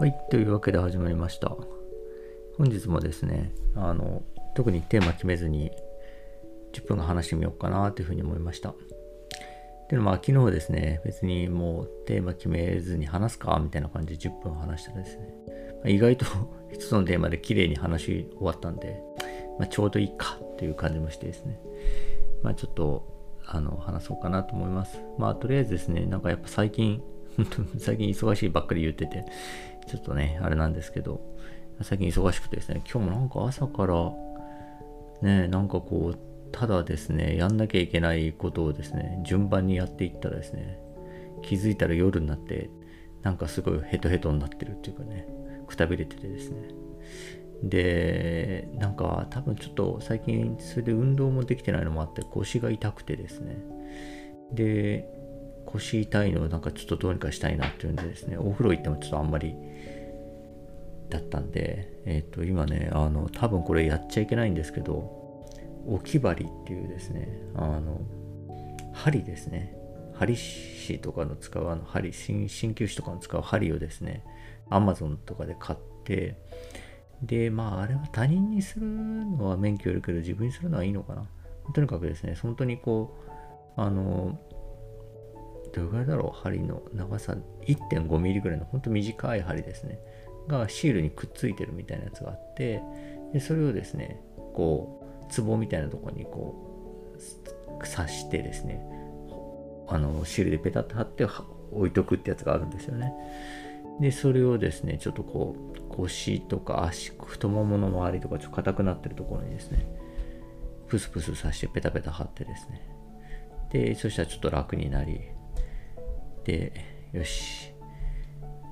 はい、というわけで始まりました。本日もですね、あの、特にテーマ決めずに10分話してみようかなというふうに思いました。でもまあ昨日ですね、別にもうテーマ決めずに話すかみたいな感じで10分話したらですね、まあ意外と 一つのテーマで綺麗に話し終わったんで、まあ、ちょうどいいかっていう感じもしてですね、まあちょっとあの話そうかなと思います。まあとりあえずですね、なんかやっぱ最近、最近忙しいばっかり言ってて、ちょっとね、あれなんですけど、最近忙しくてですね、今日もなんか朝から、ね、なんかこう、ただですね、やんなきゃいけないことをですね、順番にやっていったらですね、気づいたら夜になって、なんかすごいヘトヘトになってるっていうかね、くたびれててですね。で、なんか多分ちょっと最近それで運動もできてないのもあって腰が痛くてですね。で、腰痛いのをなんかちょっとどうにかしたいなっていうんでですね、お風呂行ってもちょっとあんまりだったんで、えっ、と、今ね、あの、多分これやっちゃいけないんですけど、置き針っていうですね、あの、針ですね。針師とかの使うあの針、鍼灸師とかの使う針をですね、アマゾンとかで買って、で、まあ、あれは他人にするのは免許いるけど、自分にするのはいいのかな。とにかくですね、本当にこう、あの、どれぐらいだろう、針の長さ1.5ミリぐらいの本当短い針ですね。がシールにくっついてるみたいなやつがあって、でそれをですね、こう、壺みたいなとこにこう、刺してですね、あの、シールでペタッと貼って置いとくってやつがあるんですよね。で、それをですね、ちょっとこう、腰とか足、太ももの周りとかちょっと硬くなってるところにですね、プスプス刺してペタペタ貼ってですね。で、そしたらちょっと楽になり、で、よし、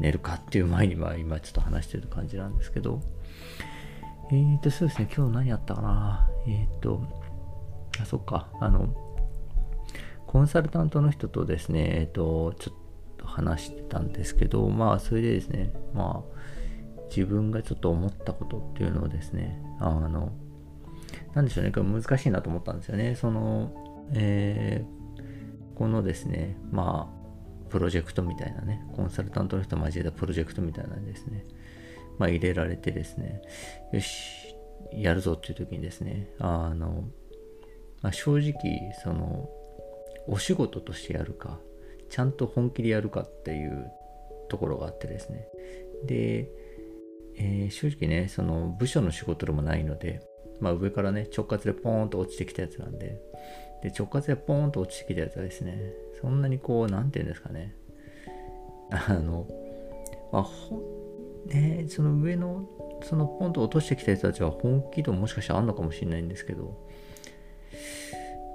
寝るかっていう前に、まあ今ちょっと話してる感じなんですけど、えーと、そうですね、今日何やったかな。えーと、あ、そっか、あの、コンサルタントの人とですね、えっ、と、ちょっと話してたんですけど、まあそれでですね、まあ、自分がちょっと思ったことっていうのをですね、あの、なんでしょうね、これ難しいなと思ったんですよね。その、えー、このですね、まあ、プロジェクトみたいなね、コンサルタントの人交えたプロジェクトみたいなですね、まあ入れられてですね、よし、やるぞっていう時にですね、あの、まあ、正直、その、お仕事としてやるか、ちゃんと本気でやるかっていうところがあってですね。で、えー、正直ね、その部署の仕事でもないので、まあ上からね、直括でポーンと落ちてきたやつなんで、で、直轄でポーンと落ちてきたやつはですね、そんなにこう、なんていうんですかね、あの、まあ、ほね、その上の、そのポンと落としてきた人たちは本気度もしかしたらあんのかもしれないんですけど、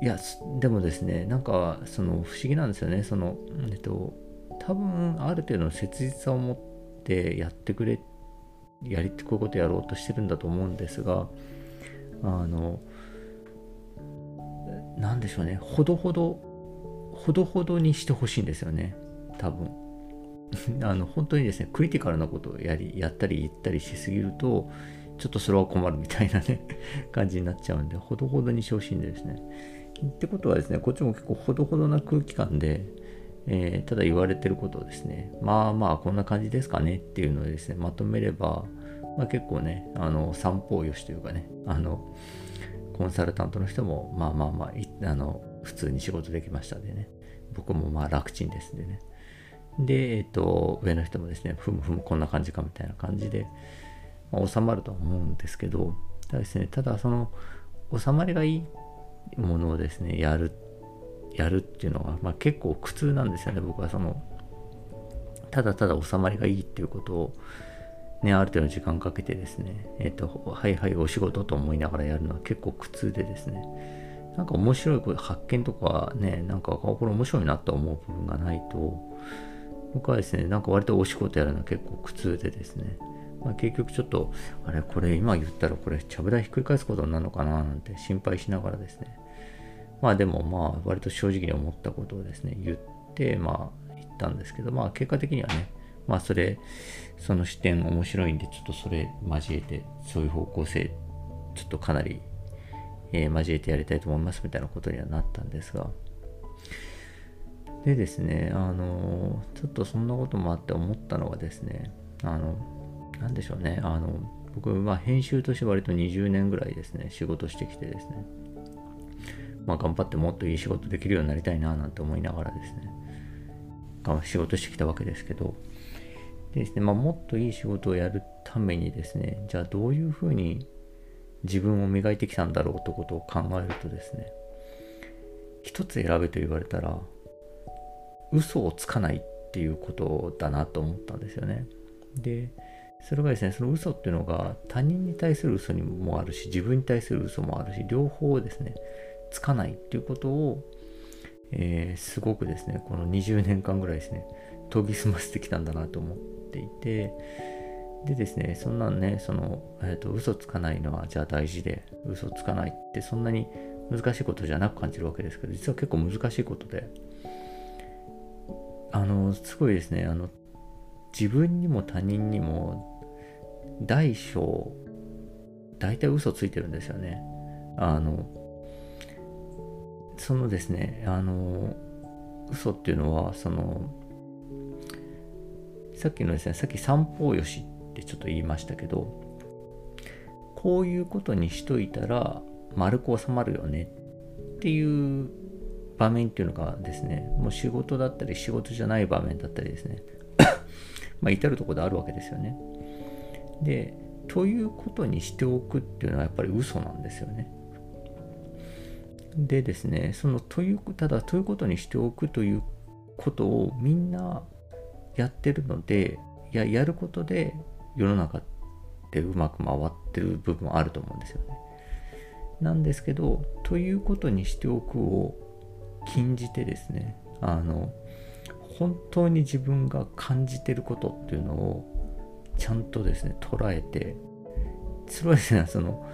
いや、でもですね、なんか、その不思議なんですよね、その、えっと、多分、ある程度の切実さを持ってやってくれ、やり、こういうことやろうとしてるんだと思うんですが、あの、なんでしょうね、ほどほど、ほどほどにしてほしいんですよね、多分。あの、本当にですね、クリティカルなことをやり、やったり言ったりしすぎると、ちょっとそれは困るみたいなね、感じになっちゃうんで、ほどほどにしてほしいんですね。ってことはですね、こっちも結構ほどほどな空気感で、えー、ただ言われてることをですね、まあまあこんな感じですかねっていうのをですね、まとめれば、まあ結構ね、あの、三方よしというかね、あの、コンサルタントの人も、まあまあまあ、あの、普通に仕事できましたでね。僕もまあ楽ちんですんでね。で、えっ、と、上の人もですね、ふむふむこんな感じかみたいな感じで、まあ、収まるとは思うんですけど、ただですね、ただその、収まりがいいものをですね、やる、やるっていうのは、まあ結構苦痛なんですよね、僕はその、ただただ収まりがいいっていうことを、ね、ある程度時間かけてですね、えっ、と、はいはいお仕事と思いながらやるのは結構苦痛でですね、なんか面白いこ発見とかね、なんかこれ面白いなと思う部分がないと、僕はですね、なんか割とお仕事やるのは結構苦痛でですね、まあ、結局ちょっと、あれ、これ今言ったらこれ、ちゃぶ台ひっくり返すことになるのかななんて心配しながらですね、まあでもまあ割と正直に思ったことをですね、言って、まあ言ったんですけど、まあ結果的にはね、まあそれ、その視点面白いんで、ちょっとそれ交えて、そういう方向性、ちょっとかなり、えー、交えてやりたいと思いますみたいなことにはなったんですが、でですね、あの、ちょっとそんなこともあって思ったのがですね、あの、なんでしょうね。あの、僕、まあ、編集として割と20年ぐらいですね、仕事してきてですね。まあ、頑張ってもっといい仕事できるようになりたいな、なんて思いながらですね、仕事してきたわけですけど、でですね、まあ、もっといい仕事をやるためにですね、じゃあどういうふうに自分を磨いてきたんだろうということを考えるとですね、一つ選べと言われたら、嘘をつかないっていうことだなと思ったんですよね。で、それがですね、その嘘っていうのが他人に対する嘘にもあるし、自分に対する嘘もあるし、両方ですね、つかないっていうことを、えー、すごくですね、この20年間ぐらいですね、研ぎ澄ませてきたんだなと思っていて、でですね、そんなんね、その、えっ、ー、と、嘘つかないのはじゃあ大事で、嘘つかないってそんなに難しいことじゃなく感じるわけですけど、実は結構難しいことで、あの、すごいですね、あの、自分にも他人にも、大小、大体嘘ついてるんですよね。あの、そのですね、あの、嘘っていうのは、その、さっきのですね、さっき三方よしってちょっと言いましたけどこういうことにしといたら丸く収まるよねっていう場面っていうのがですねもう仕事だったり仕事じゃない場面だったりですね まあ至るところであるわけですよね。でということにしておくっていうのはやっぱり嘘なんですよね。でですねそのというただということにしておくということをみんなやってるのでややることで世の中ってうまく回ってる部分あると思うんですよね。なんですけど、ということにしておくを禁じてですね、あの、本当に自分が感じてることっていうのをちゃんとですね、捉えて、それはですね、その、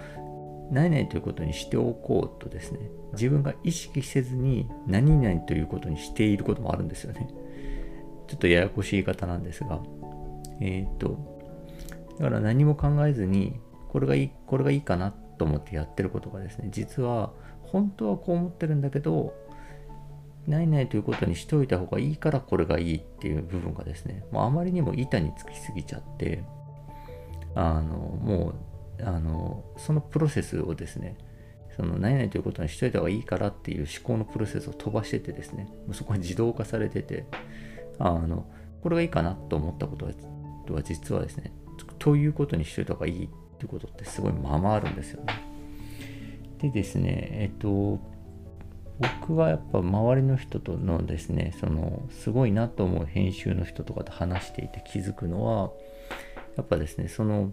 何々ということにしておこうとですね、自分が意識せずに何々ということにしていることもあるんですよね。ちょっとややこしい言い方なんですが、えっ、と、だから何も考えずに、これがいい、これがいいかなと思ってやってることがですね、実は本当はこう思ってるんだけど、ないないということにしておいた方がいいからこれがいいっていう部分がですね、もうあまりにも板につきすぎちゃって、あの、もう、あの、そのプロセスをですね、その何々ということにしといた方がいいからっていう思考のプロセスを飛ばしててですね、もうそこに自動化されてて、あの、これがいいかなと思ったことは実はですね、ということにしといた方がいいってことってすごいままあるんですよね。でですね、えっと、僕はやっぱ周りの人とのですね、そのすごいなと思う編集の人とかと話していて気づくのは、やっぱですね、その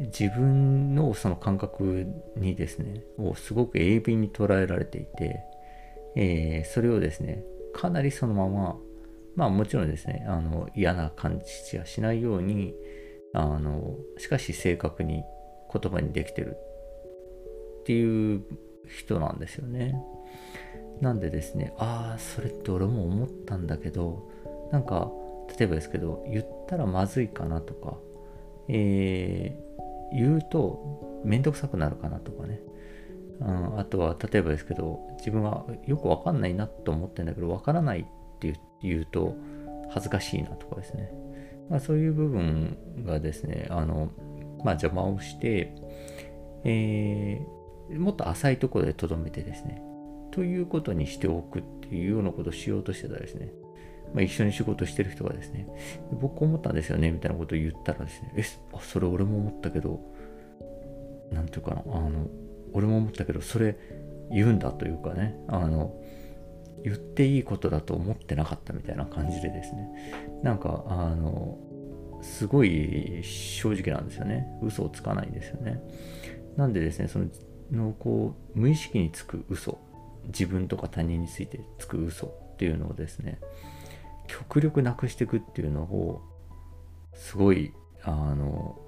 自分のその感覚にですね、をすごく鋭敏に捉えられていて、えー、それをですね、かなりそのまままあもちろんですね、あの嫌な感じはしないように、あの、しかし正確に言葉にできてるっていう人なんですよね。なんでですね、ああ、それって俺も思ったんだけど、なんか、例えばですけど、言ったらまずいかなとか、えー、言うとめんどくさくなるかなとかね。うん、あとは、例えばですけど、自分はよくわかんないなと思ってんだけど、わからないって言うと恥ずかしいなとかですね。まあ、そういう部分がですね、あの、まあ、邪魔をして、えー、もっと浅いところでとどめてですね、ということにしておくっていうようなことをしようとしてたらですね、まあ、一緒に仕事してる人がですね、僕思ったんですよね、みたいなことを言ったらですね、え、あ、それ俺も思ったけど、なんていうかな、あの、俺も思ったけど、それ言うんだというかね、あの、言っていいことだと思ってなかったみたいな感じでですね。なんかあのすごい正直なんですよね。嘘をつかないんですよね。なんでですねそののこう無意識につく嘘。自分とか他人についてつく嘘っていうのをですね極力なくしていくっていうのをすごいあの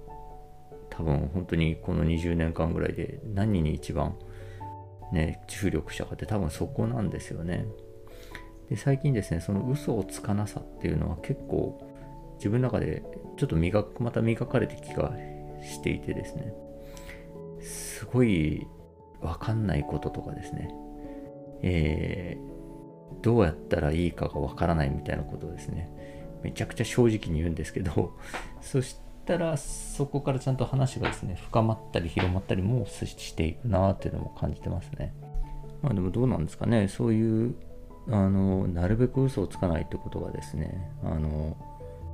多分本当にこの20年間ぐらいで何に一番ね注力したかって多分そこなんですよね。で最近ですねその嘘をつかなさっていうのは結構自分の中でちょっと磨くまた磨かれて気がしていてですね。すごい分かんないこととかですね。えー、どうやったらいいかが分からないみたいなことをですね。めちゃくちゃ正直に言うんですけど、そしてたらそこからちゃんと話がですね、深まったり広まったりもしていくなっていうのも感じてますね。まあでもどうなんですかね、そういう、あの、なるべく嘘をつかないってことがですね、あの、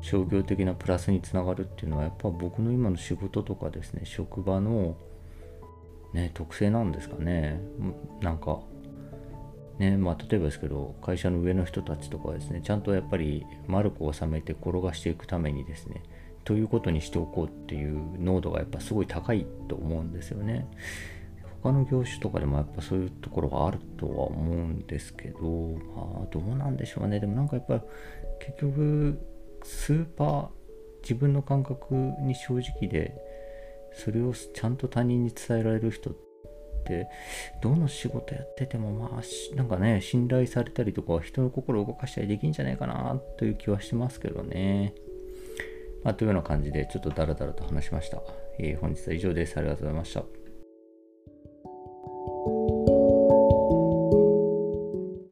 商業的なプラスにつながるっていうのはやっぱ僕の今の仕事とかですね職場のね特性なんですかねなんかねまあ例えばですけど会社の上の人たちとかはですねちゃんとやっぱり丸く収めて転がしていくためにですねということにしておこうっていう濃度がやっぱすごい高いと思うんですよね他の業種とかでもやっぱそういうところがあるとは思うんですけどまあどうなんでしょうねでもなんかやっぱ結局スーパー自分の感覚に正直でそれをちゃんと他人に伝えられる人ってどの仕事やっててもまあなんかね信頼されたりとか人の心を動かしたりできんじゃないかなという気はしてますけどね。まあ、というような感じでちょっとダラダラと話しました。えー、本日は以上です。ありがとうございました。